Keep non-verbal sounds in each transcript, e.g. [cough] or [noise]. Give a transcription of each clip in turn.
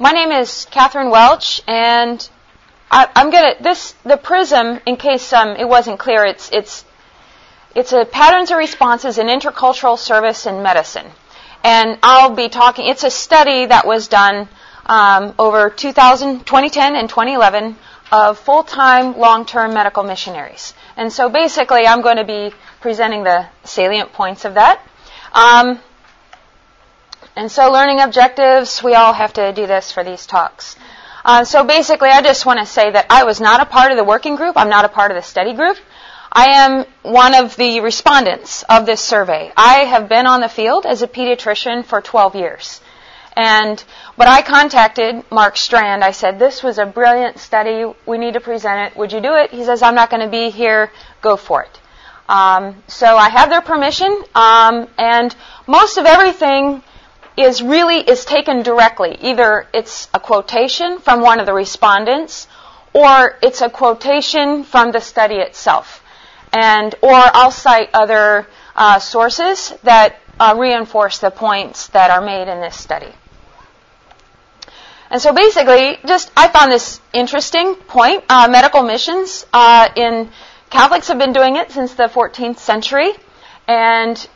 My name is Catherine Welch, and I, am gonna this the prism. In case um, it wasn't clear, it's it's it's a patterns of responses in intercultural service in medicine, and I'll be talking. It's a study that was done um, over 2000, 2010 and 2011 of full-time, long-term medical missionaries. And so basically, I'm going to be presenting the salient points of that. Um, and so learning objectives, we all have to do this for these talks. Uh, so basically, I just want to say that I was not a part of the working group. I'm not a part of the study group. I am one of the respondents of this survey. I have been on the field as a pediatrician for 12 years. And when I contacted Mark Strand, I said, this was a brilliant study. We need to present it. Would you do it? He says, I'm not going to be here. Go for it. Um, so I have their permission, um, and most of everything is really is taken directly. Either it's a quotation from one of the respondents, or it's a quotation from the study itself, and or I'll cite other uh, sources that uh, reinforce the points that are made in this study. And so basically, just I found this interesting point. Uh, medical missions uh, in Catholics have been doing it since the 14th century, and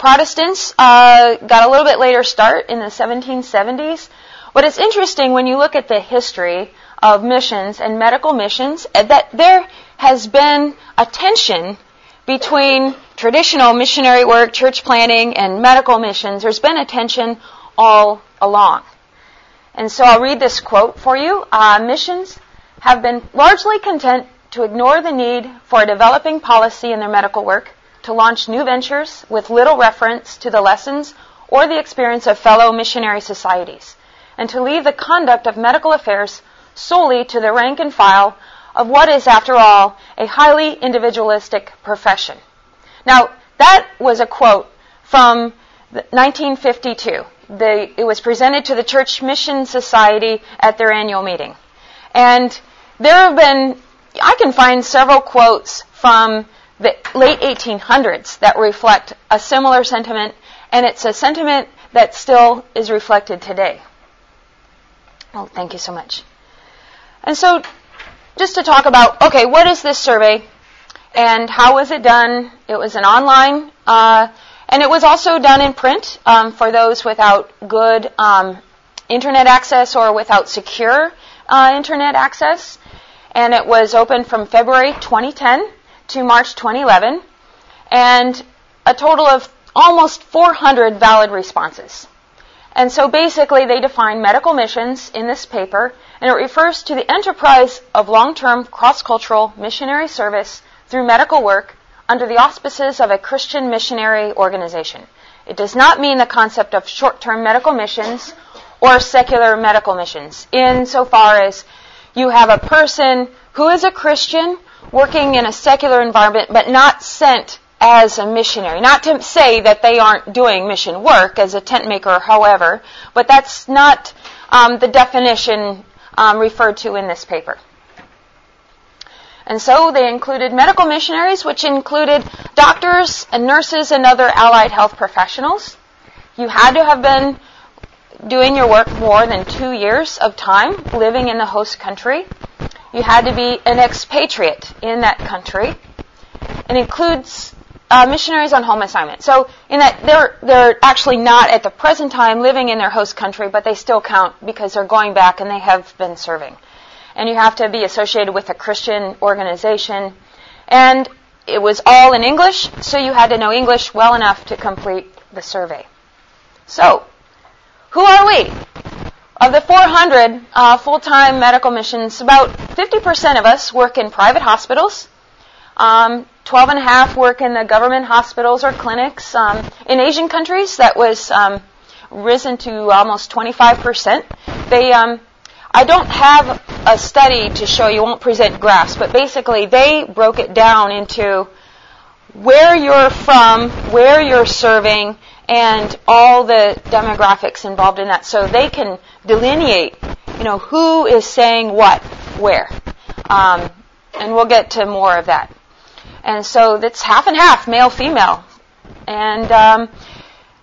Protestants uh, got a little bit later start in the 1770s. But it's interesting when you look at the history of missions and medical missions uh, that there has been a tension between traditional missionary work, church planting, and medical missions. There's been a tension all along. And so I'll read this quote for you. Uh, missions have been largely content to ignore the need for a developing policy in their medical work, to launch new ventures with little reference to the lessons or the experience of fellow missionary societies, and to leave the conduct of medical affairs solely to the rank and file of what is, after all, a highly individualistic profession. Now, that was a quote from 1952. The, it was presented to the Church Mission Society at their annual meeting. And there have been I can find several quotes from the late 1800s that reflect a similar sentiment, and it's a sentiment that still is reflected today. Oh, thank you so much. And so, just to talk about, okay, what is this survey, and how was it done? It was an online, uh, and it was also done in print um, for those without good um, internet access or without secure uh, internet access and it was open from February 2010 to March 2011, and a total of almost 400 valid responses. And so basically, they define medical missions in this paper, and it refers to the enterprise of long term cross cultural missionary service through medical work under the auspices of a Christian missionary organization. It does not mean the concept of short term medical missions or secular medical missions, insofar as you have a person who is a Christian working in a secular environment but not sent as a missionary. Not to say that they aren't doing mission work as a tent maker, however, but that's not um, the definition um, referred to in this paper. And so they included medical missionaries, which included doctors and nurses and other allied health professionals. You had to have been doing your work more than two years of time living in the host country. You had to be an expatriate in that country. It includes uh, missionaries on home assignment. So in that they're they're actually not at the present time living in their host country, but they still count because they're going back and they have been serving. And you have to be associated with a Christian organization. And it was all in English, so you had to know English well enough to complete the survey. So, who are we? Of the 400 uh, full-time medical missions, about 50% of us work in private hospitals. Um, 12 and a half work in the government hospitals or clinics. Um, in Asian countries, that was um, risen to almost 25%. They, um, I don't have a study to show you, won't present graphs, but basically they broke it down into where you're from, where you're serving, and all the demographics involved in that. So they can delineate, you know, who is saying what, where. Um, and we'll get to more of that. And so that's half and half, male, female. And um,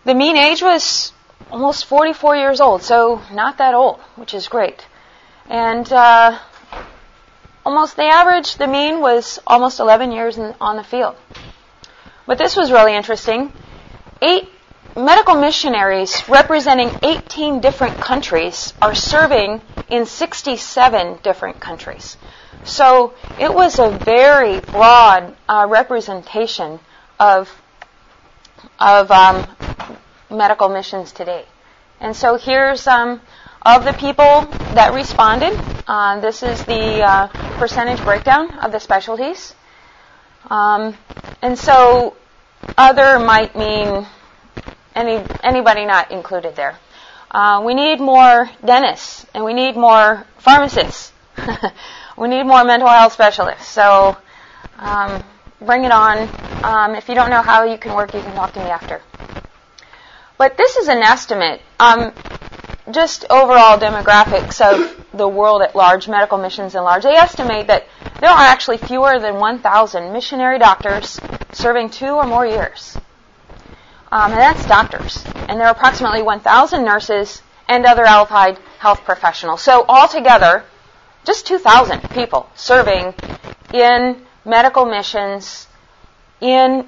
the mean age was almost 44 years old, so not that old, which is great. And uh, almost the average, the mean was almost 11 years in, on the field. But this was really interesting. Eight medical missionaries representing 18 different countries are serving in 67 different countries. So it was a very broad uh, representation of of um, medical missions today. And so here's um, of the people that responded. Uh, this is the uh, percentage breakdown of the specialties. Um, and so other might mean any anybody not included there. Uh, we need more dentists and we need more pharmacists. [laughs] we need more mental health specialists. So um, bring it on. Um, if you don't know how you can work, you can talk to me after. But this is an estimate. Um, just overall demographics of the world at large, medical missions at large, they estimate that there are actually fewer than 1,000 missionary doctors serving two or more years. Um, and that's doctors. And there are approximately 1,000 nurses and other allied health professionals. So altogether, just 2,000 people serving in medical missions in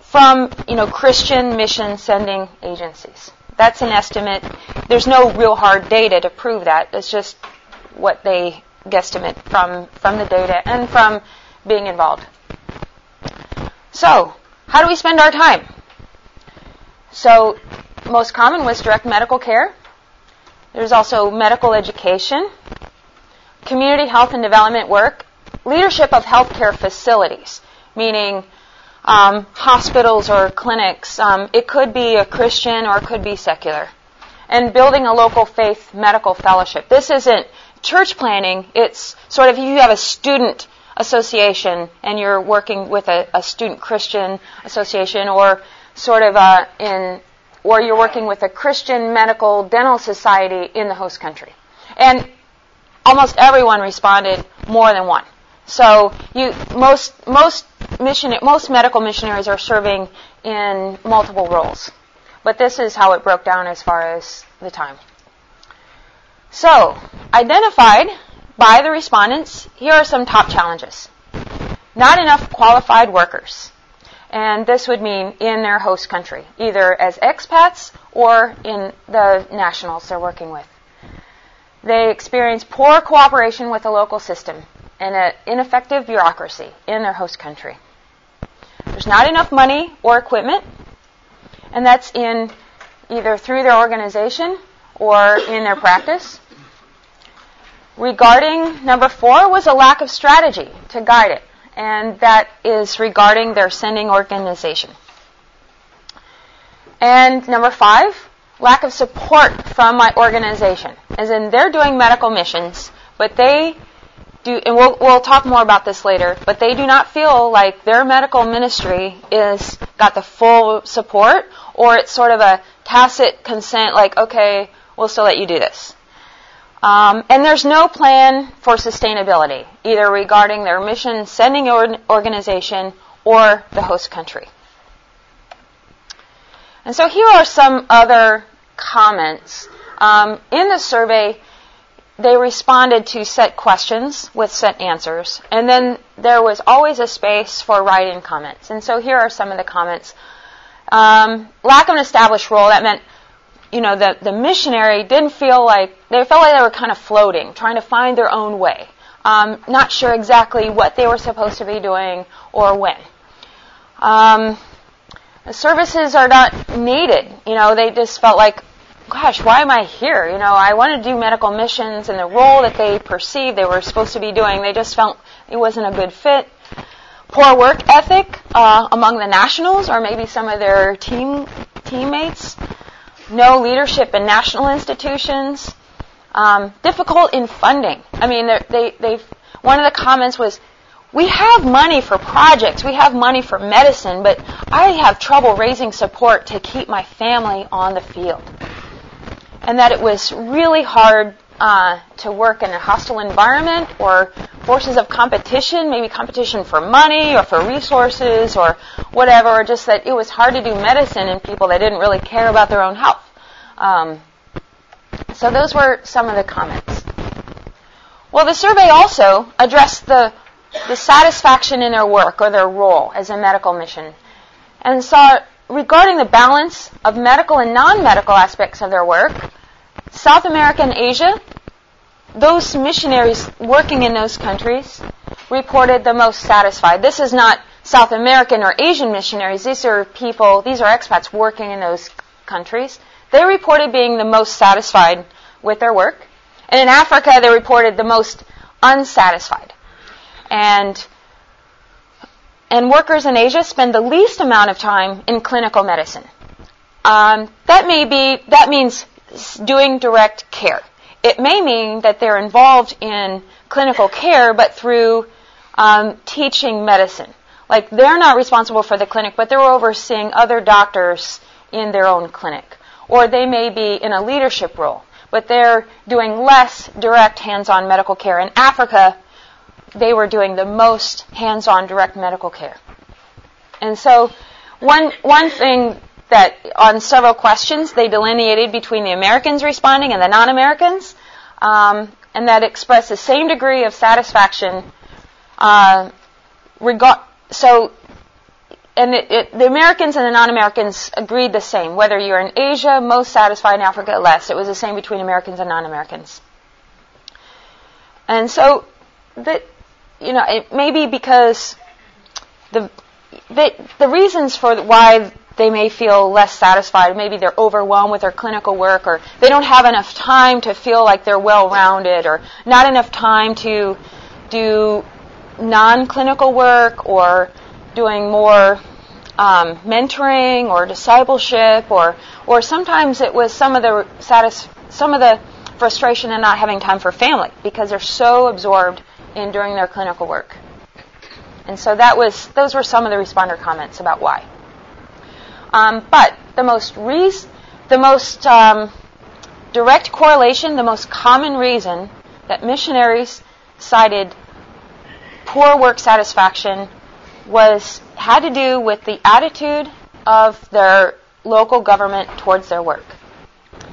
from you know Christian mission sending agencies. That's an estimate. There's no real hard data to prove that. It's just what they guesstimate from from the data and from being involved. So, how do we spend our time? So, most common was direct medical care. There's also medical education, community health and development work, leadership of healthcare facilities, meaning um, hospitals or clinics. Um, it could be a Christian or it could be secular. And building a local faith medical fellowship. This isn't church planting. It's sort of you have a student association and you're working with a, a student Christian association or sort of uh, in or you're working with a Christian medical dental society in the host country. And almost everyone responded more than one. So you most most mission most medical missionaries are serving in multiple roles. But this is how it broke down as far as the time. So, identified by the respondents, here are some top challenges. Not enough qualified workers. And this would mean in their host country, either as expats or in the nationals they're working with. They experience poor cooperation with the local system and an ineffective bureaucracy in their host country. There's not enough money or equipment, and that's in either through their organization or in their practice. Regarding number four was a lack of strategy to guide it, and that is regarding their sending organization. And number five, lack of support from my organization, as in they're doing medical missions, but they do, and we'll, we'll talk more about this later, but they do not feel like their medical ministry is got the full support, or it's sort of a tacit consent, like, okay, we'll still let you do this. Um, and there's no plan for sustainability, either regarding their mission sending organization or the host country. And so here are some other comments. Um, in the survey, they responded to set questions with set answers, and then there was always a space for write-in comments. And so here are some of the comments. Um, lack of an established role, that meant, you know, the, the missionary didn't feel like, they felt like they were kind of floating, trying to find their own way. Um, not sure exactly what they were supposed to be doing or when. Um, the services are not needed. You know, they just felt like, gosh, why am I here? You know, I wanted to do medical missions and the role that they perceived they were supposed to be doing, they just felt it wasn't a good fit. Poor work ethic uh, among the nationals or maybe some of their team teammates. No leadership in national institutions. Um, difficult in funding. I mean, they they one of the comments was, we have money for projects, we have money for medicine, but I have trouble raising support to keep my family on the field and that it was really hard uh, to work in a hostile environment or forces of competition, maybe competition for money or for resources or whatever, or just that it was hard to do medicine in people that didn't really care about their own health. Um, so those were some of the comments. Well, the survey also addressed the, the satisfaction in their work or their role as a medical mission and saw regarding the balance of medical and non-medical aspects of their work, South America and Asia, those missionaries working in those countries reported the most satisfied. This is not South American or Asian missionaries. These are people, these are expats working in those countries. They reported being the most satisfied with their work. And in Africa, they reported the most unsatisfied. And and workers in Asia spend the least amount of time in clinical medicine. Um, that may be that means doing direct care. It may mean that they're involved in clinical care, but through um, teaching medicine. Like they're not responsible for the clinic, but they're overseeing other doctors in their own clinic. Or they may be in a leadership role, but they're doing less direct hands-on medical care. In Africa, they were doing the most hands-on direct medical care. And so one, one thing that on several questions they delineated between the Americans responding and the non-Americans, um, and that expressed the same degree of satisfaction. Uh, regard, so, and it, it, the Americans and the non-Americans agreed the same. Whether you're in Asia, most satisfied in Africa, less. It was the same between Americans and non-Americans. And so, the, you know, it may be because the they, the reasons for why they may feel less satisfied, maybe they're overwhelmed with their clinical work, or they don't have enough time to feel like they're well-rounded, or not enough time to do non-clinical work, or doing more um, mentoring or discipleship, or or sometimes it was some of the satis- some of the frustration in not having time for family because they're so absorbed in doing their clinical work. And so that was those were some of the responder comments about why. Um, but the most reas- the most um, direct correlation, the most common reason that missionaries cited poor work satisfaction was had to do with the attitude of their local government towards their work.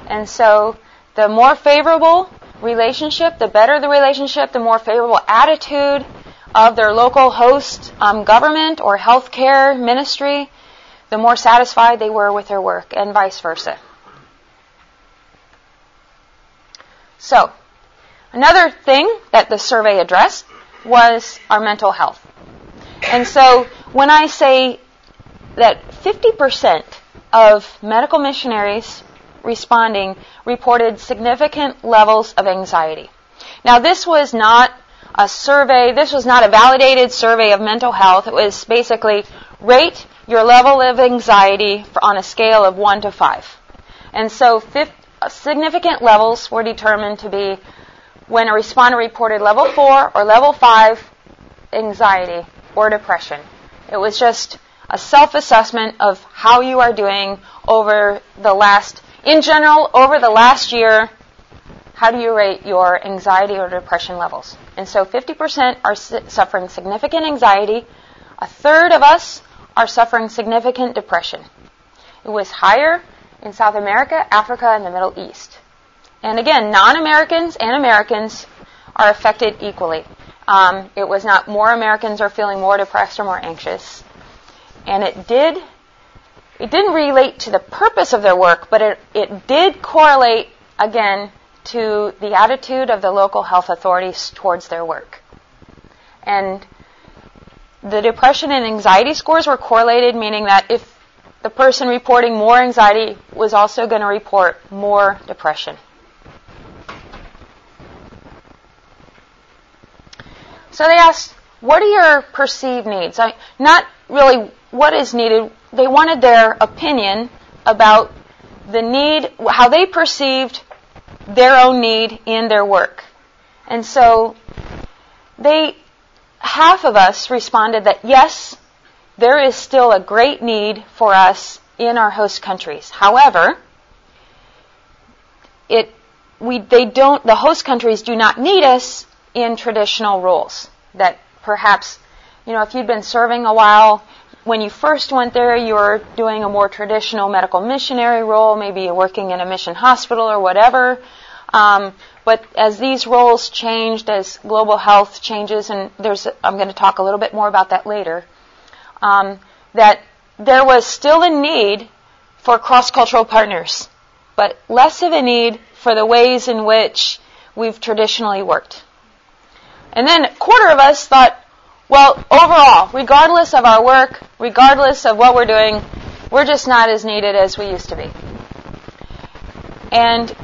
And so the more favorable relationship, the better the relationship, the more favorable attitude of their local host um, government or healthcare ministry, the more satisfied they were with their work, and vice versa. So, another thing that the survey addressed was our mental health. And so, when I say that 50% of medical missionaries responding reported significant levels of anxiety. Now, this was not a survey, this was not a validated survey of mental health. It was basically rate your level of anxiety on a scale of 1 to 5. And so significant levels were determined to be when a responder reported level 4 or level 5 anxiety or depression. It was just a self-assessment of how you are doing over the last in general, over the last year, how do you rate your anxiety or depression levels? And so 50% are suffering significant anxiety. A third of us are suffering significant depression. It was higher in South America, Africa, and the Middle East. And again, non-Americans and Americans are affected equally. Um, it was not more Americans are feeling more depressed or more anxious. And it did it didn't relate to the purpose of their work, but it, it did correlate, again, to the attitude of the local health authorities towards their work. And the depression and anxiety scores were correlated, meaning that if the person reporting more anxiety was also going to report more depression. So they asked, what are your perceived needs? I, not really what is needed. They wanted their opinion about the need, how they perceived their own need in their work. And so they, half of us responded that yes, there is still a great need for us in our host countries. However, it, we, they don't, the host countries do not need us in traditional roles that perhaps, you know, if you'd been serving a while, when you first went there, you were doing a more traditional medical missionary role, maybe working in a mission hospital or whatever. Um, but as these roles changed, as global health changes, and there's, I'm going to talk a little bit more about that later, um, that there was still a need for cross-cultural partners, but less of a need for the ways in which we've traditionally worked. And then a quarter of us thought, well, overall, regardless of our work, regardless of what we're doing, we're just not as needed as we used to be. And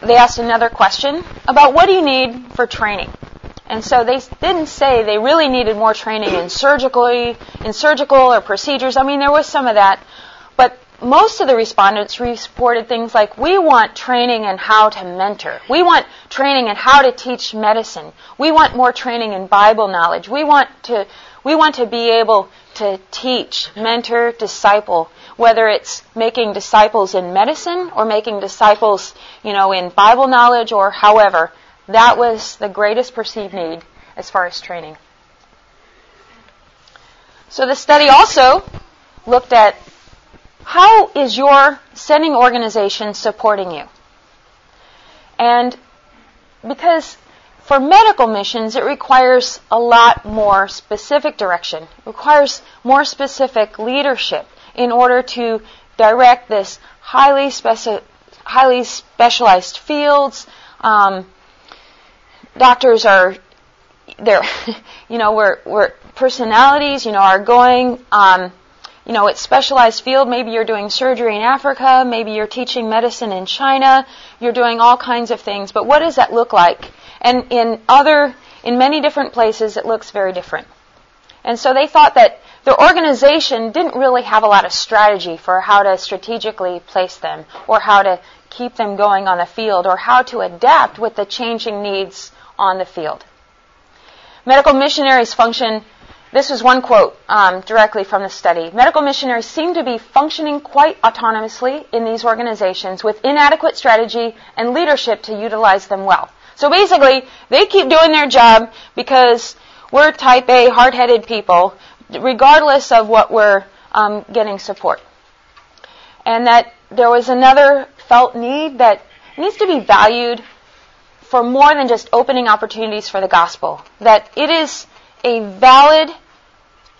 they asked another question about what do you need for training? And so they didn't say they really needed more training in surgically, in surgical or procedures. I mean, there was some of that, most of the respondents reported things like, we want training in how to mentor. We want training in how to teach medicine. We want more training in Bible knowledge. We want to, we want to be able to teach, mentor, disciple whether it's making disciples in medicine or making disciples, you know, in Bible knowledge or however. That was the greatest perceived need as far as training. So the study also looked at how is your sending organization supporting you? And because for medical missions, it requires a lot more specific direction. It requires more specific leadership in order to direct this highly, speci- highly specialized fields. Um, doctors are, they're, [laughs] you know, we're, we're personalities, you know, are going, um, you know, it's specialized field. Maybe you're doing surgery in Africa. Maybe you're teaching medicine in China. You're doing all kinds of things. But what does that look like? And in other, in many different places, it looks very different. And so they thought that their organization didn't really have a lot of strategy for how to strategically place them or how to keep them going on the field or how to adapt with the changing needs on the field. Medical missionaries function, this was one quote um, directly from the study. Medical missionaries seem to be functioning quite autonomously in these organizations with inadequate strategy and leadership to utilize them well. So basically, they keep doing their job because we're type A, hard-headed people regardless of what we're um, getting support. And that there was another felt need that needs to be valued for more than just opening opportunities for the gospel. That it is a valid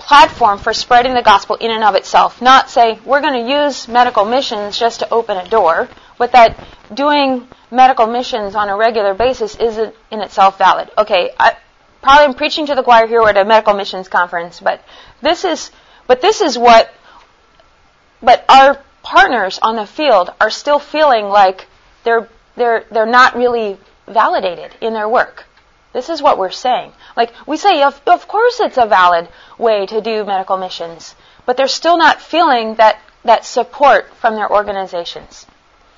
platform for spreading the gospel in and of itself. Not say we're going to use medical missions just to open a door, but that doing medical missions on a regular basis isn't in itself valid. Okay, I, probably I'm preaching to the choir here at a medical missions conference, but this is, but this is what, but our partners on the field are still feeling like they're, they're, they're not really validated in their work. This is what we're saying. Like, we say, of, of course it's a valid way to do medical missions, but they're still not feeling that, that support from their organizations.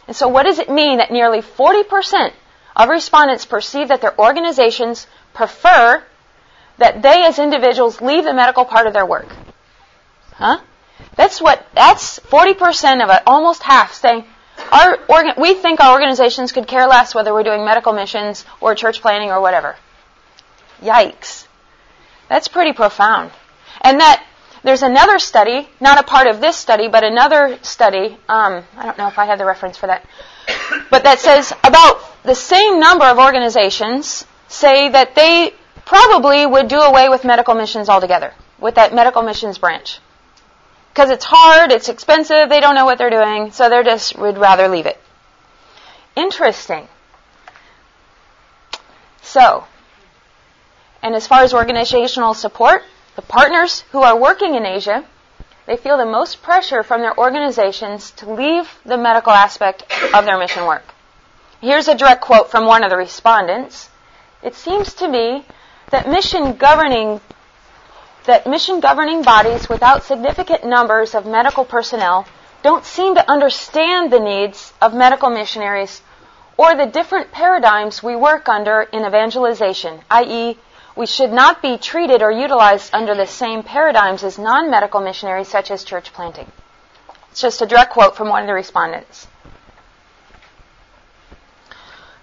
And so what does it mean that nearly 40% of respondents perceive that their organizations prefer that they as individuals leave the medical part of their work. Huh? That's what, that's 40% of it, almost half saying, our organ, we think our organizations could care less whether we're doing medical missions or church planting or whatever. Yikes. That's pretty profound. And that there's another study, not a part of this study, but another study, um, I don't know if I have the reference for that, but that says about the same number of organizations say that they probably would do away with medical missions altogether, with that medical missions branch. Because it's hard, it's expensive, they don't know what they're doing, so they just would rather leave it. Interesting. So, and as far as organizational support, the partners who are working in Asia, they feel the most pressure from their organizations to leave the medical aspect of their mission work. Here's a direct quote from one of the respondents. It seems to me that mission governing that mission governing bodies without significant numbers of medical personnel don't seem to understand the needs of medical missionaries or the different paradigms we work under in evangelization, i.e., we should not be treated or utilized under the same paradigms as non-medical missionaries such as church planting. It's just a direct quote from one of the respondents.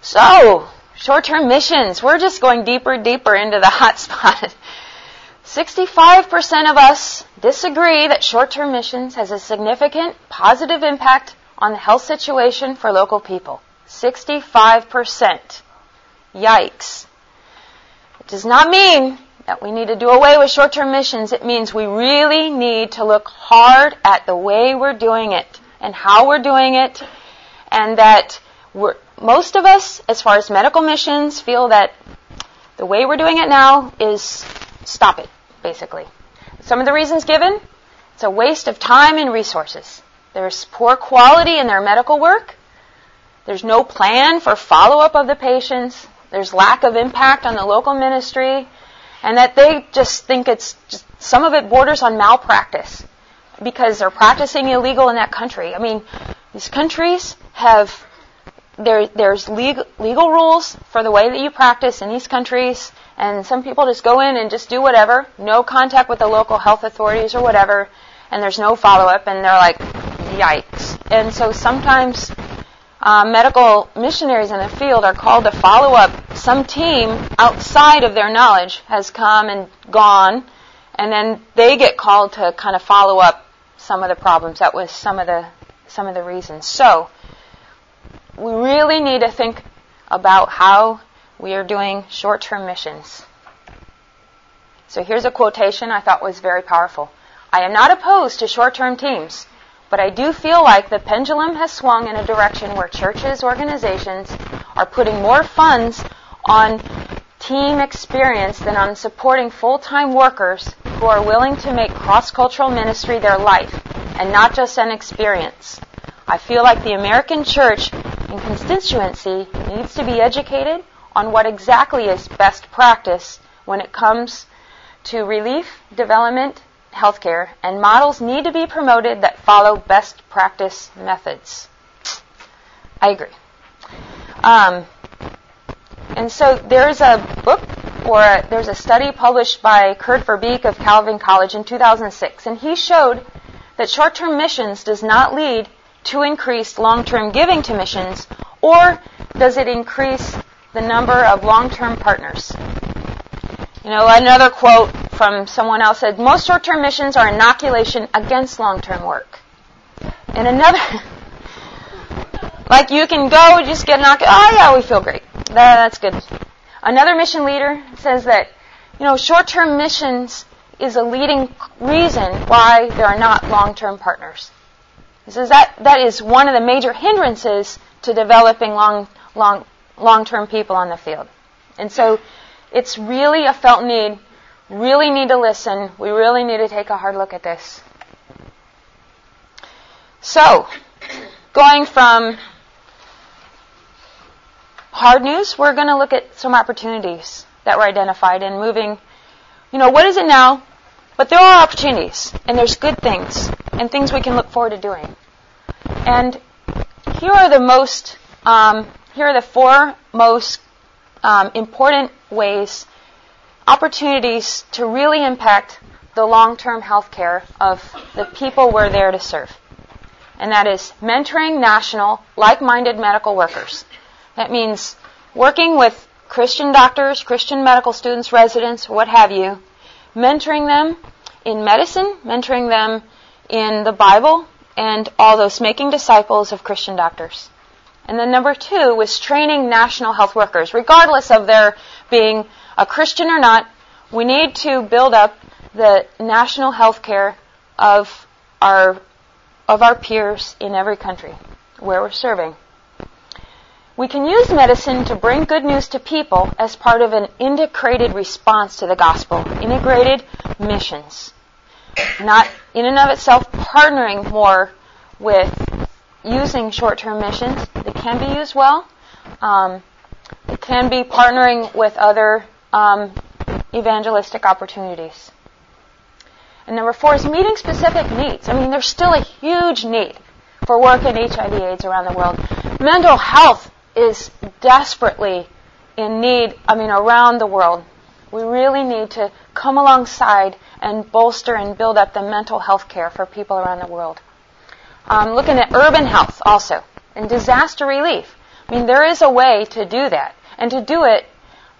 So, Short-term missions. We're just going deeper and deeper into the [laughs] hot spot. 65% of us disagree that short-term missions has a significant positive impact on the health situation for local people. 65%. Yikes. Does not mean that we need to do away with short-term missions. It means we really need to look hard at the way we're doing it and how we're doing it and that most of us, as far as medical missions, feel that the way we're doing it now is stop it, basically. Some of the reasons given, it's a waste of time and resources. There's poor quality in their medical work. There's no plan for follow-up of the patients. There's lack of impact on the local ministry. And that they just think it's just, some of it borders on malpractice because they're practicing illegal in that country. I mean, these countries have there, there's legal, legal rules for the way that you practice in these countries, and some people just go in and just do whatever, no contact with the local health authorities or whatever, and there's no follow up, and they're like, yikes. And so sometimes uh, medical missionaries in the field are called to follow up. Some team outside of their knowledge has come and gone, and then they get called to kind of follow up some of the problems. That was some of the some of the reasons. So we really need to think about how we are doing short-term missions. So here's a quotation I thought was very powerful. I am not opposed to short-term teams, but I do feel like the pendulum has swung in a direction where churches, organizations are putting more funds on team experience than on supporting full-time workers who are willing to make cross-cultural ministry their life and not just an experience. I feel like the American church in constituency needs to be educated on what exactly is best practice when it comes to relief, development, healthcare, and models need to be promoted that follow best practice methods. I agree. Um, and so there's a book or a, there's a study published by Kurt Ver Beek of Calvin College in 2006, and he showed that short-term missions does not lead to increased long-term giving to missions, or does it increase the number of long-term partners? You know, another quote from someone else said, most short-term missions are inoculation against long-term work. And another, [laughs] like you can go, just get knocked, oh yeah, we feel great. That, that's good. Another mission leader says that, you know, short-term missions is a leading reason why there are not long-term partners. He says that that is one of the major hindrances to developing long, long, long-term people on the field. And so it's really a felt need. Really need to listen. We really need to take a hard look at this. So, going from hard news, we're going to look at some opportunities that were identified and moving. You know, what is it now? But there are opportunities, and there's good things, and things we can look forward to doing. And here are the most, um, here are the four most um, important ways, opportunities to really impact the long-term health care of the people we're there to serve. And that is mentoring national, like-minded medical workers. That means working with Christian doctors, Christian medical students, residents, what have you, mentoring them in medicine, mentoring them in the Bible, and all those making disciples of Christian doctors. And then number two was training national health workers. Regardless of their being a Christian or not, we need to build up the national health care of our, of our peers in every country where we're serving. We can use medicine to bring good news to people as part of an integrated response to the gospel, integrated missions. Not in and of itself partnering more with using short-term missions. They can be used well. Um, it can be partnering with other um, evangelistic opportunities. And number four is meeting specific needs. I mean, there's still a huge need for work in HIV/AIDS around the world. Mental health is desperately in need, I mean, around the world. We really need to come alongside and bolster and build up the mental health care for people around the world. Um, looking at urban health also and disaster relief. I mean, there is a way to do that and to do it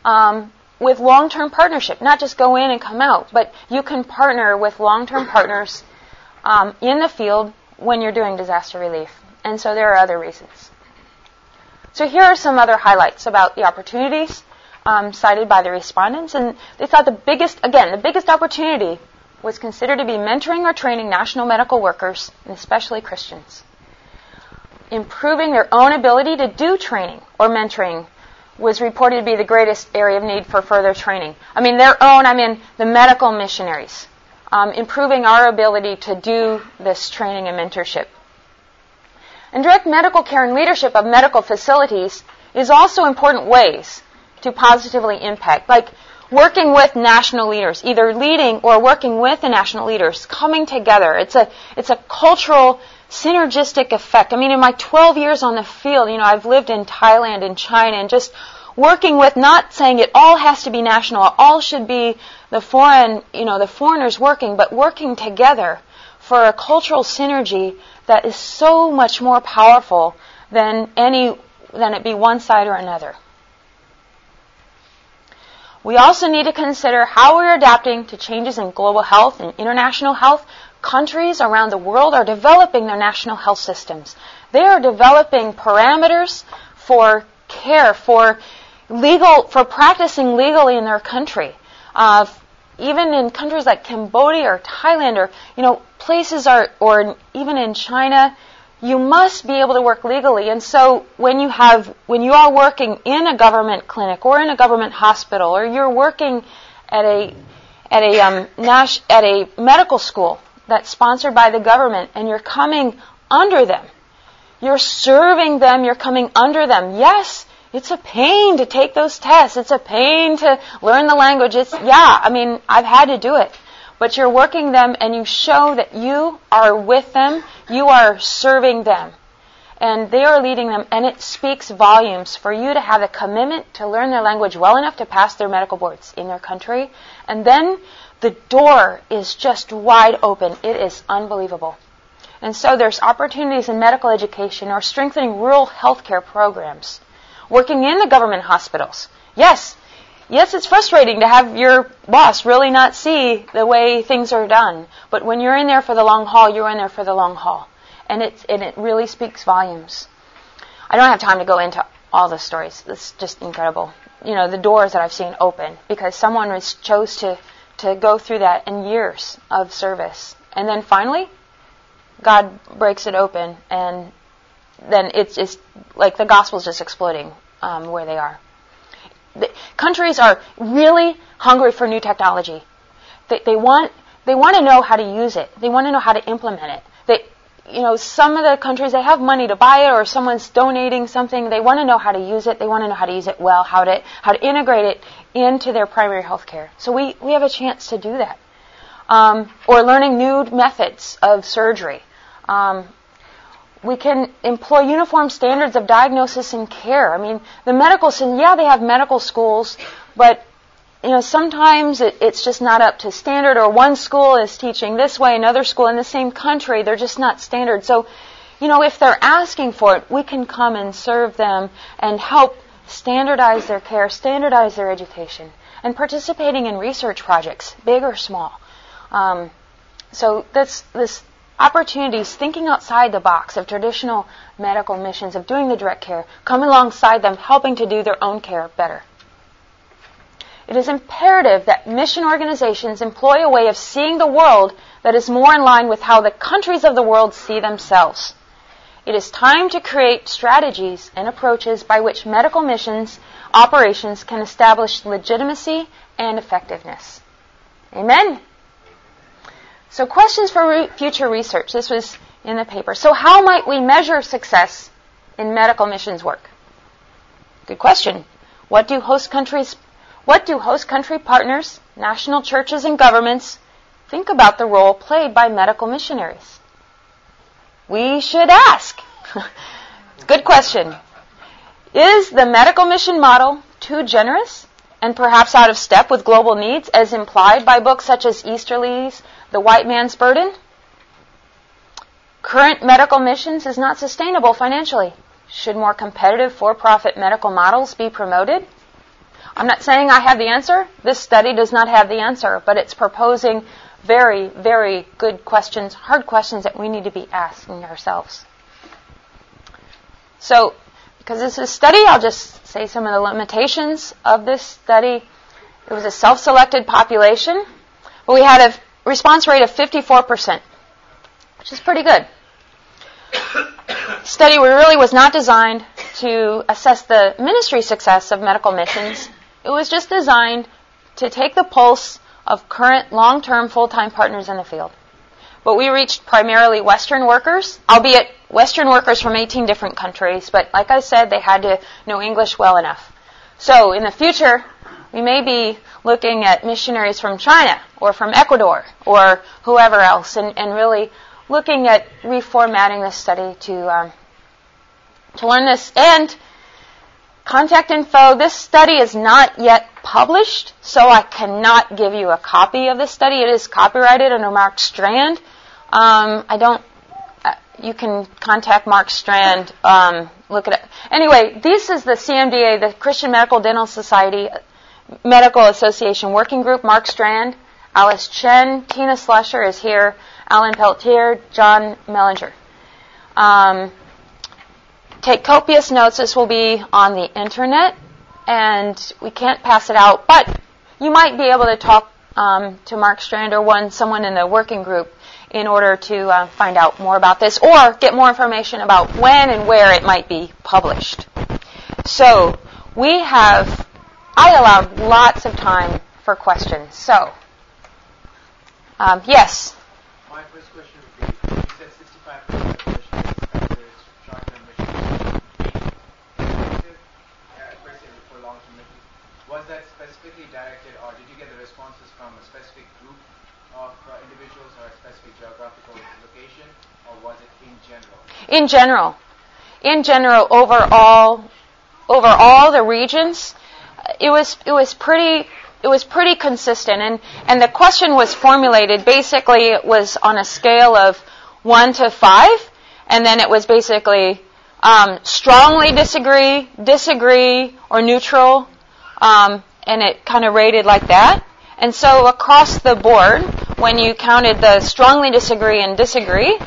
um, with long-term partnership, not just go in and come out, but you can partner with long-term partners um, in the field when you're doing disaster relief. And so there are other reasons. So here are some other highlights about the opportunities um, cited by the respondents, and they thought the biggest, again, the biggest opportunity was considered to be mentoring or training national medical workers, and especially Christians. Improving their own ability to do training or mentoring was reported to be the greatest area of need for further training. I mean, their own, I mean, the medical missionaries. Um, improving our ability to do this training and mentorship. And direct medical care and leadership of medical facilities is also important ways to positively impact. Like working with national leaders, either leading or working with the national leaders, coming together. It's a, it's a cultural synergistic effect. I mean, in my 12 years on the field, you know, I've lived in Thailand and China and just working with not saying it all has to be national, all should be the foreign, you know, the foreigners working, but working together for a cultural synergy that is so much more powerful than any, than it be one side or another. We also need to consider how we're adapting to changes in global health and international health. Countries around the world are developing their national health systems. They are developing parameters for care, for legal, for practicing legally in their country. Uh, even in countries like Cambodia or Thailand or, you know, places are, or even in China, you must be able to work legally. And so when you have, when you are working in a government clinic or in a government hospital or you're working at a, at a, um, Nash, at a medical school that's sponsored by the government and you're coming under them, you're serving them, you're coming under them. Yes, it's a pain to take those tests. It's a pain to learn the language. It's, yeah, I mean, I've had to do it but you're working them and you show that you are with them, you are serving them, and they are leading them, and it speaks volumes for you to have a commitment to learn their language well enough to pass their medical boards in their country, and then the door is just wide open. It is unbelievable. And so there's opportunities in medical education or strengthening rural healthcare programs, working in the government hospitals. Yes, yes, it's frustrating to have your boss really not see the way things are done. But when you're in there for the long haul, you're in there for the long haul. And it, and it really speaks volumes. I don't have time to go into all the stories. It's just incredible. You know, the doors that I've seen open because someone was chose to, to go through that in years of service. And then finally, God breaks it open and then it's, it's like the gospel's just exploding um, where they are the countries are really hungry for new technology. They, they want they want to know how to use it. They want to know how to implement it. They, you know, some of the countries they have money to buy it, or someone's donating something. They want to know how to use it. They want to know how to use it well, how to how to integrate it into their primary health care. So we we have a chance to do that. Um, or learning new methods of surgery. Um, we can employ uniform standards of diagnosis and care. I mean, the medical system, yeah, they have medical schools, but you know, sometimes it, it's just not up to standard, or one school is teaching this way, another school in the same country, they're just not standard. So, you know, if they're asking for it, we can come and serve them and help standardize their care, standardize their education, and participating in research projects, big or small. Um, so that's this opportunities thinking outside the box of traditional medical missions, of doing the direct care, come alongside them, helping to do their own care better. It is imperative that mission organizations employ a way of seeing the world that is more in line with how the countries of the world see themselves. It is time to create strategies and approaches by which medical missions operations can establish legitimacy and effectiveness. Amen. So questions for re- future research. This was in the paper. So how might we measure success in medical missions work? Good question. What do host countries, what do host country partners, national churches and governments think about the role played by medical missionaries? We should ask. [laughs] Good question. Is the medical mission model too generous and perhaps out of step with global needs as implied by books such as Easterly's the white man's burden? Current medical missions is not sustainable financially. Should more competitive for-profit medical models be promoted? I'm not saying I have the answer. This study does not have the answer, but it's proposing very, very good questions, hard questions that we need to be asking ourselves. So, because this is a study, I'll just say some of the limitations of this study. It was a self-selected population, but we had a response rate of 54%, which is pretty good. study really was not designed to assess the ministry success of medical missions. It was just designed to take the pulse of current long-term full-time partners in the field. But we reached primarily Western workers, albeit Western workers from 18 different countries, but like I said, they had to know English well enough. So in the future, we may be looking at missionaries from China or from Ecuador or whoever else and, and really looking at reformatting this study to, um, to learn this. And Contact info. This study is not yet published, so I cannot give you a copy of this study. It is copyrighted under Mark Strand. Um, I don't. Uh, you can contact Mark Strand. Um, look at it. Anyway, this is the CMDA, the Christian Medical Dental Society Medical Association Working Group. Mark Strand, Alice Chen, Tina Slusher is here, Alan Peltier, John Mellinger. Um, take copious notes. This will be on the internet, and we can't pass it out. But you might be able to talk um, to Mark Strand or one someone in the working group in order to uh, find out more about this or get more information about when and where it might be published. So we have. I allowed lots of time for questions. So, um, yes. My first question would be: You said 65 was that specifically directed, or did you get the responses from a specific group of uh, individuals or a specific geographical location, or was it in general? In general. In general, overall, over all the regions, it was it was pretty it was pretty consistent, and and the question was formulated basically it was on a scale of one to five, and then it was basically um, strongly disagree, disagree, or neutral, um, and it kind of rated like that. And so across the board, when you counted the strongly disagree and disagree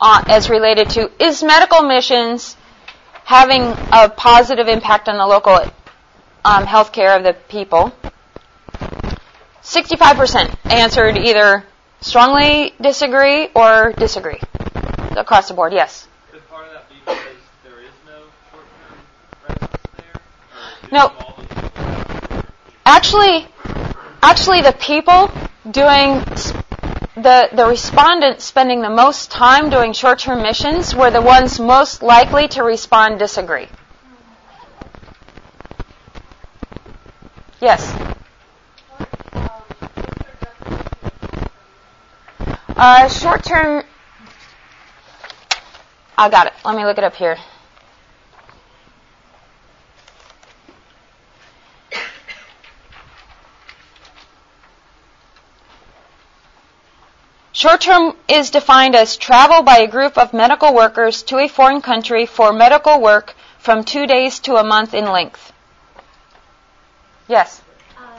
uh, as related to is medical missions having a positive impact on the local um, health care of the people, 65% answered either strongly disagree or disagree across the board. Yes. Could part of that be because there is no short-term there? No actually, actually the people doing the, the respondents spending the most time doing short-term missions were the ones most likely to respond disagree. Yes. Uh, short-term. I got it. Let me look it up here. Short-term is defined as travel by a group of medical workers to a foreign country for medical work from two days to a month in length. Yes? Um,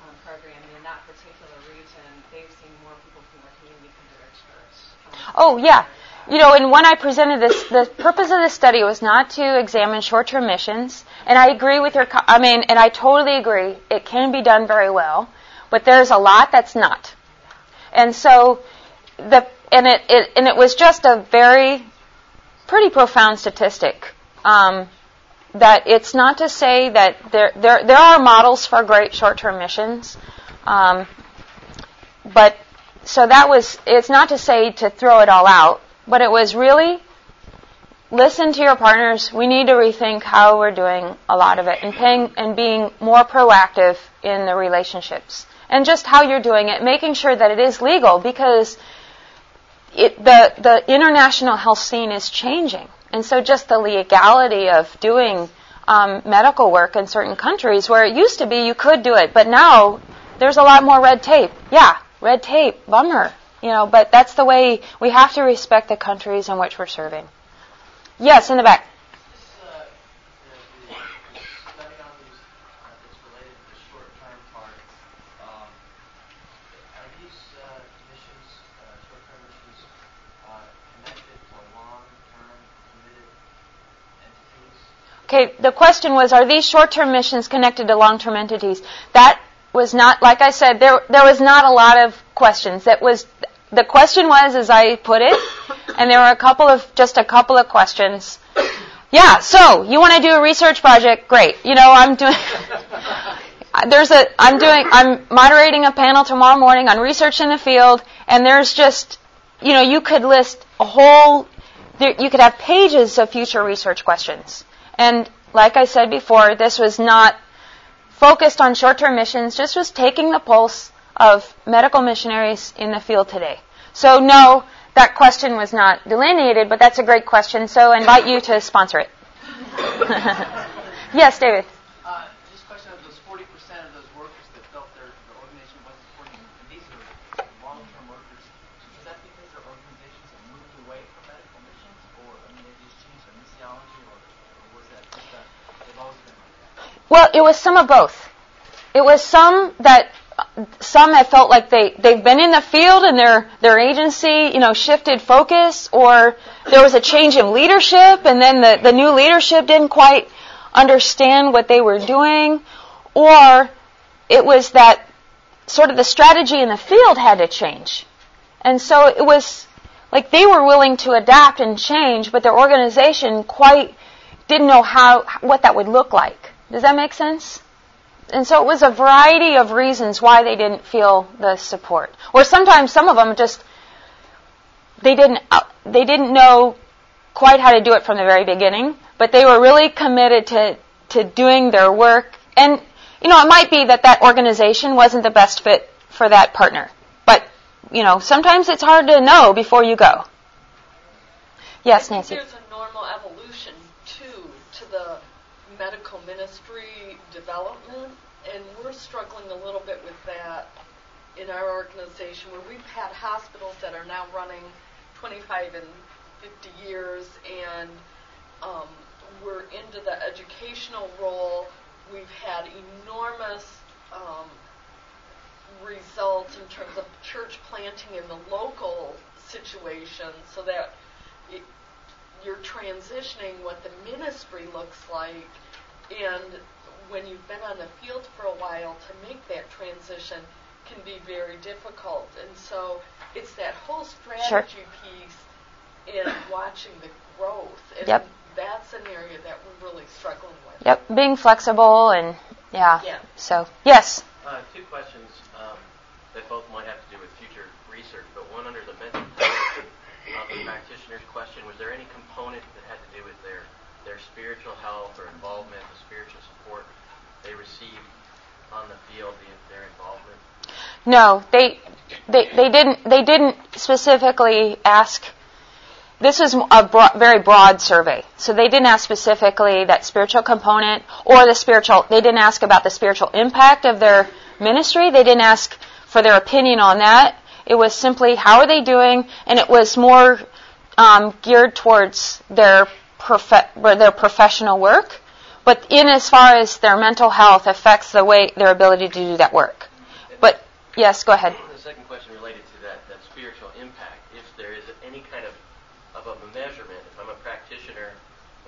question, it's more people from your of a comment. Sure. Oh, yeah. You know, and when I presented this, the purpose of this study was not to examine short-term missions, and I agree with your, I mean, and I totally agree, it can be done very well, but there's a lot that's not. And so, the, and it, it and it was just a very, pretty profound statistic. Um, that it's not to say that there, there, there are models for great short-term missions, um, but so that was, it's not to say to throw it all out, but it was really listen to your partners. We need to rethink how we're doing a lot of it and paying and being more proactive in the relationships and just how you're doing it, making sure that it is legal because it, the the international health scene is changing, and so just the legality of doing um, medical work in certain countries where it used to be you could do it, but now there's a lot more red tape. Yeah, red tape, bummer, you know. But that's the way we have to respect the countries in which we're serving. Yes, in the back. Okay, the question was, are these short-term missions connected to long-term entities? That was not, like I said, there there was not a lot of questions. That was the question was, as I put it, and there were a couple of just a couple of questions. Yeah, so you want to do a research project? Great. You know, I'm doing. [laughs] there's a I'm doing I'm moderating a panel tomorrow morning on research in the field, and there's just you know you could list a whole you could have pages of future research questions. And like I said before, this was not focused on short-term missions, just was taking the pulse of medical missionaries in the field today. So no, that question was not delineated, but that's a great question. So I invite you to sponsor it. [laughs] yes, David. Well, it was some of both. It was some that some have felt like they they've been in the field and their their agency you know shifted focus or there was a change in leadership and then the the new leadership didn't quite understand what they were doing or it was that sort of the strategy in the field had to change and so it was like they were willing to adapt and change but their organization quite didn't know how what that would look like does that make sense? And so it was a variety of reasons why they didn't feel the support. Or sometimes some of them just they didn't uh, they didn't know quite how to do it from the very beginning, but they were really committed to to doing their work. And you know, it might be that that organization wasn't the best fit for that partner. But you know, sometimes it's hard to know before you go. Yes, Nancy. There's a normal evolution too to the medical ministry development, and we're struggling a little bit with that in our organization where we've had hospitals that are now running 25 and 50 years, and um, we're into the educational role. We've had enormous um, results in terms of church planting in the local situation so that it, you're transitioning what the ministry looks like and when you've been on the field for a while, to make that transition can be very difficult. And so it's that whole strategy sure. piece in watching the growth. And yep. that's an area that we're really struggling with. Yep, being flexible and yeah. Yeah. So yes. Uh, two questions um, that both might have to do with future research, but one under the mental uh, practitioner's question: Was there any component that had to do with their their spiritual health or involvement, the spiritual support they received on the field, the, their involvement? No, they, they they didn't they didn't specifically ask. This was a broad, very broad survey, so they didn't ask specifically that spiritual component or the spiritual. They didn't ask about the spiritual impact of their ministry. They didn't ask for their opinion on that. It was simply how are they doing, and it was more um, geared towards their prof- their professional work, but in as far as their mental health affects the way their ability to do that work. But yes, go ahead. The second question related to that, that spiritual impact, if there is any kind of, of a measurement, if I'm a practitioner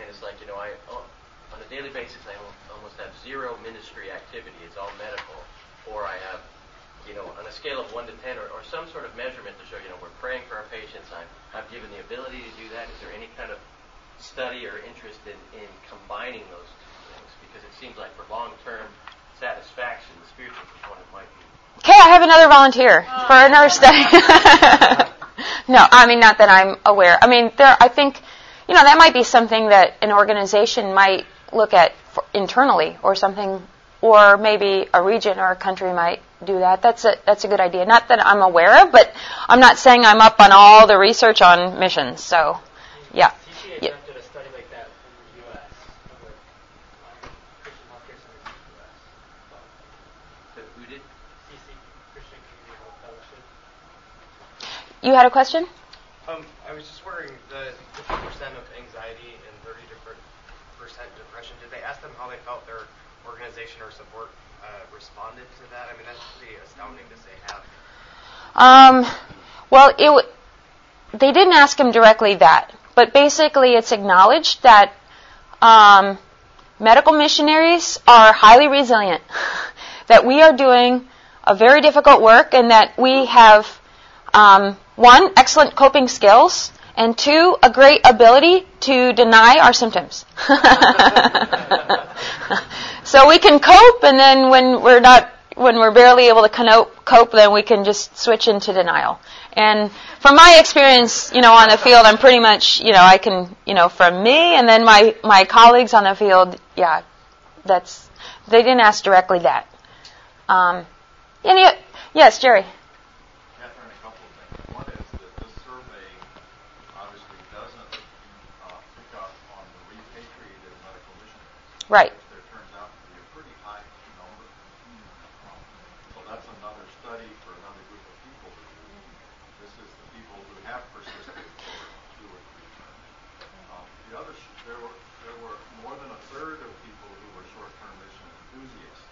and it's like, you know, I on a daily basis I almost have zero ministry activity, it's all medical, or I have you know, on a scale of 1 to 10 or, or some sort of measurement to show, you know, we're praying for our patients, I'm, I've given the ability to do that. Is there any kind of study or interest in, in combining those two things because it seems like for long term satisfaction, the spiritual component might be. Okay, I have another volunteer for another study. [laughs] no, I mean not that I'm aware. I mean there. I think you know that might be something that an organization might look at internally or something, or maybe a region or a country might do that. That's a that's a good idea. Not that I'm aware of, but I'm not saying I'm up on all the research on missions. So, yeah. Yeah. did a study like that in the U.S. with Christian healthcare centers in the U.S. But who did? CC Christian Community Health Fellowship. You had a question? Um, I was just wondering, the 50% of anxiety and 30% depression, did they ask them how they felt their organization or support uh, responded to that? I mean, that's pretty astounding to say half. Um, well, it w- they didn't ask him directly that, but basically it's acknowledged that um, medical missionaries are highly resilient, [laughs] that we are doing a very difficult work, and that we have um, one excellent coping skills, and two a great ability to deny our symptoms. [laughs] [laughs] so we can cope, and then when we're not, when we're barely able to cope, then we can just switch into denial. And from my experience, you know, on the field, I'm pretty much, you know, I can, you know, from me and then my my colleagues on the field, yeah, that's they didn't ask directly that. Um, any, yes, Jerry. Catherine, a couple of things. One is that this survey obviously doesn't uh, pick up on the repatriated medical missionaries. Right. Which there turns out to be a pretty high number. Um, so that's another study for another group of people to do. This is the people who have persisted for two or three terms. Um, the other, sh- there were there were more than a third of people who were short-term mission enthusiasts.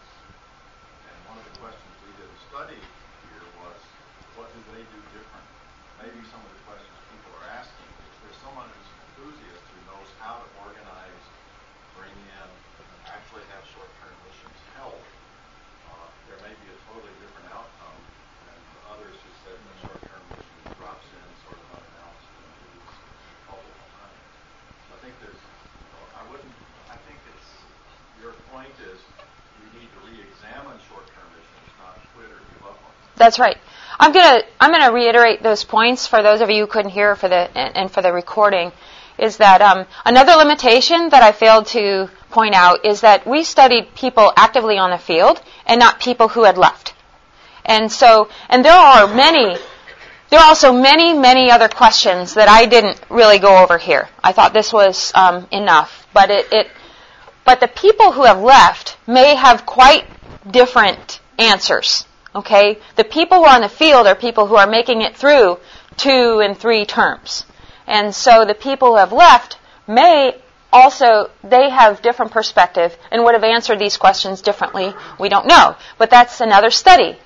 And one of the questions we did a study here was, what do they do different? Maybe some of the questions people are asking, if there's someone who's an enthusiast who knows how to organize, bring in, actually have short-term missions held, uh, there may be a totally different outcome than the others who said the short-term mission drops in sort of unannounced into these multiple times. So I think there's, I wouldn't, I think it's, your point is, we need to re-examine short-term missions, not quit or give up on them. That's right. I'm gonna I'm gonna reiterate those points for those of you who couldn't hear for the and, and for the recording. Is that um, another limitation that I failed to point out is that we studied people actively on the field and not people who had left. And so, and there are many, there are also many, many other questions that I didn't really go over here. I thought this was um, enough, but it, it, but the people who have left may have quite different answers. Okay, the people who are on the field are people who are making it through two and three terms, and so the people who have left may also they have different perspective and would have answered these questions differently. We don't know, but that's another study.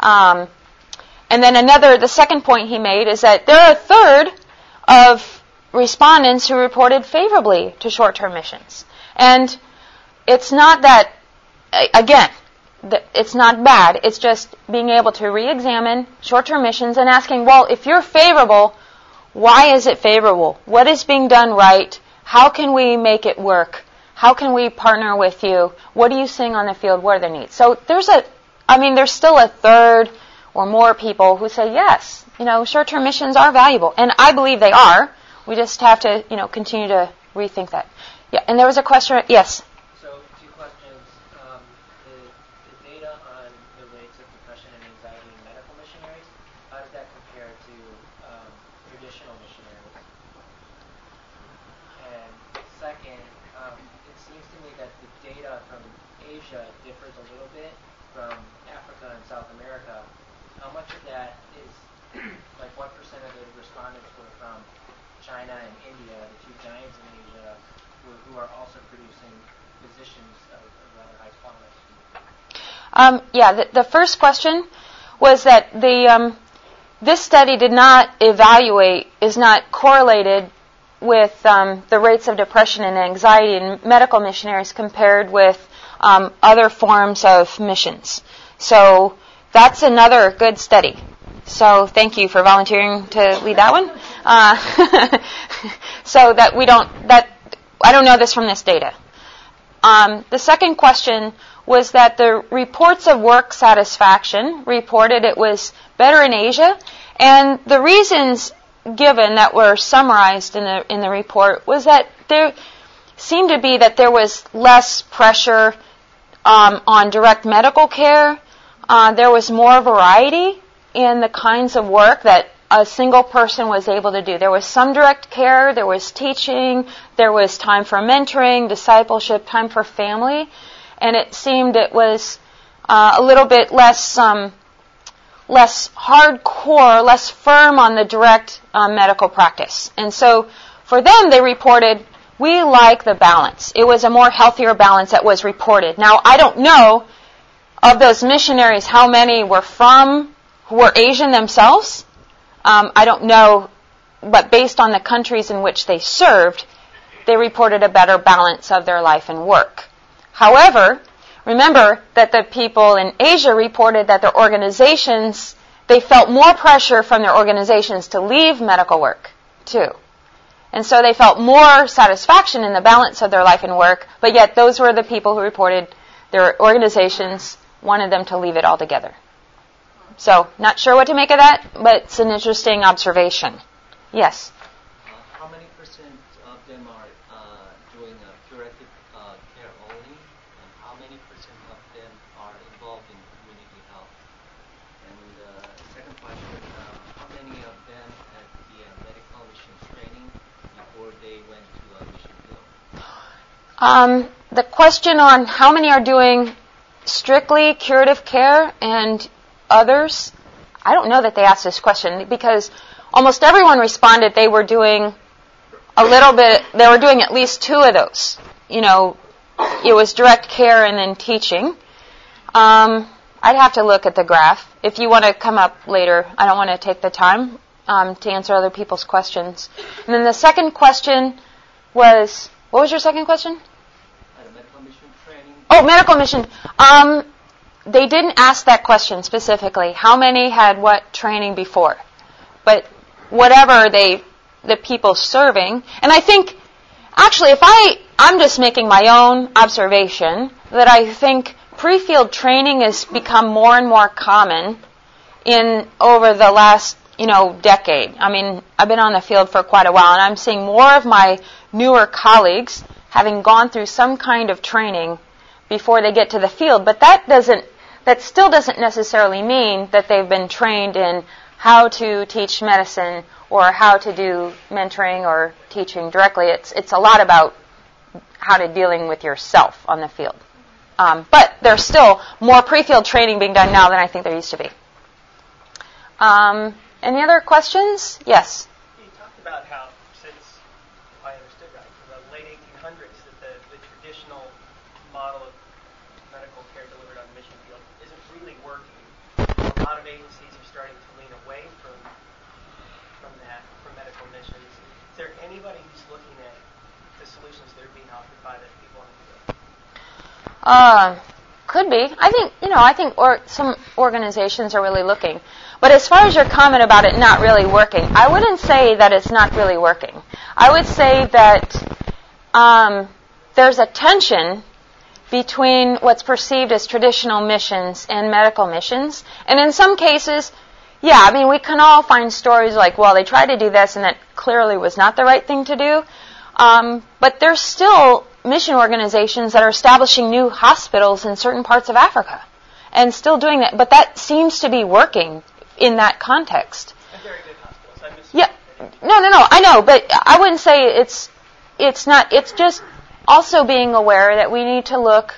Um, and then another, the second point he made is that there are a third of respondents who reported favorably to short-term missions, and it's not that again. It's not bad. It's just being able to re-examine short-term missions and asking, well, if you're favorable, why is it favorable? What is being done right? How can we make it work? How can we partner with you? What are you seeing on the field? What are their needs? So there's a, I mean, there's still a third or more people who say yes. You know, short-term missions are valuable, and I believe they are. We just have to, you know, continue to rethink that. Yeah, and there was a question. Yes. So two questions. Um, the, the data on the rates of depression and anxiety in medical missionaries, how does that compare to um, traditional missionaries? And second, um, it seems to me that the data from Asia differs a little bit from Africa and South America. How much of that is, [clears throat] like what percent of the respondents were from China and India, the two giants in Asia, who, who are also producing physicians of, of rather high quality? Um, yeah, the, the first question was that the um, this study did not evaluate, is not correlated with um, the rates of depression and anxiety in medical missionaries compared with um, other forms of missions. So that's another good study. So thank you for volunteering to lead that one. Uh, [laughs] so that we don't that I don't know this from this data. Um, the second question was that the reports of work satisfaction reported it was better in Asia, and the reasons given that were summarized in the in the report was that there seemed to be that there was less pressure um, on direct medical care. Uh, there was more variety in the kinds of work that a single person was able to do. There was some direct care, there was teaching, there was time for mentoring, discipleship, time for family, and it seemed it was uh, a little bit less um, less hardcore, less firm on the direct uh, medical practice. And so for them, they reported we like the balance. It was a more healthier balance that was reported. Now, I don't know of those missionaries how many were from, who were Asian themselves. Um, I don't know, but based on the countries in which they served, they reported a better balance of their life and work. However, remember that the people in Asia reported that their organizations, they felt more pressure from their organizations to leave medical work, too. And so they felt more satisfaction in the balance of their life and work, but yet those were the people who reported their organizations wanted them to leave it altogether. So, not sure what to make of that, but it's an interesting observation. Yes? Uh, how many percent of them are uh, doing a curative uh, care only, and how many percent of them are involved in community health? And uh, second question, uh, how many of them had the uh, medical mission training before they went to a mission field? Um, the question on how many are doing strictly curative care and others, I don't know that they asked this question because almost everyone responded they were doing a little bit, they were doing at least two of those. You know, it was direct care and then teaching. Um, I'd have to look at the graph. If you want to come up later, I don't want to take the time um, to answer other people's questions. And then the second question was, what was your second question? Uh, medical mission training. Oh, medical mission. Um, they didn't ask that question specifically. How many had what training before? But whatever they, the people serving, and I think, actually, if I, I'm just making my own observation that I think pre-field training has become more and more common in over the last, you know, decade. I mean, I've been on the field for quite a while, and I'm seeing more of my newer colleagues having gone through some kind of training before they get to the field. But that doesn't that still doesn't necessarily mean that they've been trained in how to teach medicine or how to do mentoring or teaching directly. It's it's a lot about how to dealing with yourself on the field. Um, but there's still more pre-field training being done now than I think there used to be. Um, any other questions? Yes. You talked about how since if I understood right, from the late 1800s, that the, the traditional model of medical care delivered on the mission field isn't really working. A lot of agencies are starting to lean away from from that, from medical missions. Is there anybody who's looking at the solutions that are being offered by the people in the field? Uh, could be. I think you know. I think or, some organizations are really looking. But as far as your comment about it not really working, I wouldn't say that it's not really working. I would say that um, there's a tension between what's perceived as traditional missions and medical missions, and in some cases, yeah, I mean, we can all find stories like, well, they tried to do this and that clearly was not the right thing to do. Um, but there's still mission organizations that are establishing new hospitals in certain parts of Africa and still doing that. But that seems to be working in that context. And very good hospitals. I Yeah. No, no, no. I know, but I wouldn't say it's it's not. It's just also being aware that we need to look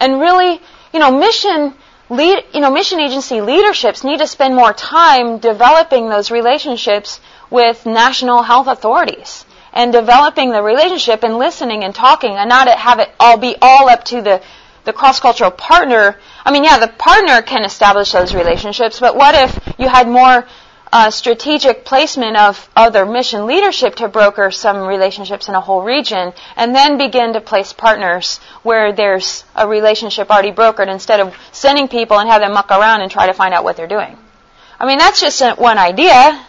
and really, you know, mission lead, you know, mission agency leaderships need to spend more time developing those relationships with national health authorities and developing the relationship and listening and talking and not have it all be all up to the the cross-cultural partner. I mean, yeah, the partner can establish those relationships, but what if you had more uh, strategic placement of other mission leadership to broker some relationships in a whole region, and then begin to place partners where there's a relationship already brokered instead of sending people and have them muck around and try to find out what they're doing. I mean, that's just one idea.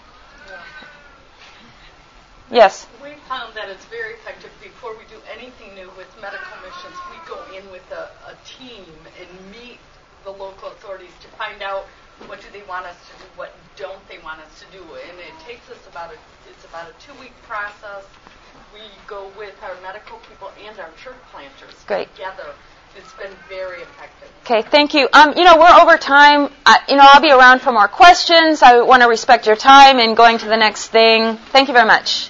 Yes. Found that it's very effective before we do anything new with medical missions. We go in with a, a team and meet the local authorities to find out what do they want us to do, what don't they want us to do, and it takes us about a it's about a two week process. We go with our medical people and our church planters Great. together. It's been very effective. Okay, thank you. Um, you know, we're over time. Uh, you know, I'll be around for more questions. I want to respect your time in going to the next thing. Thank you very much.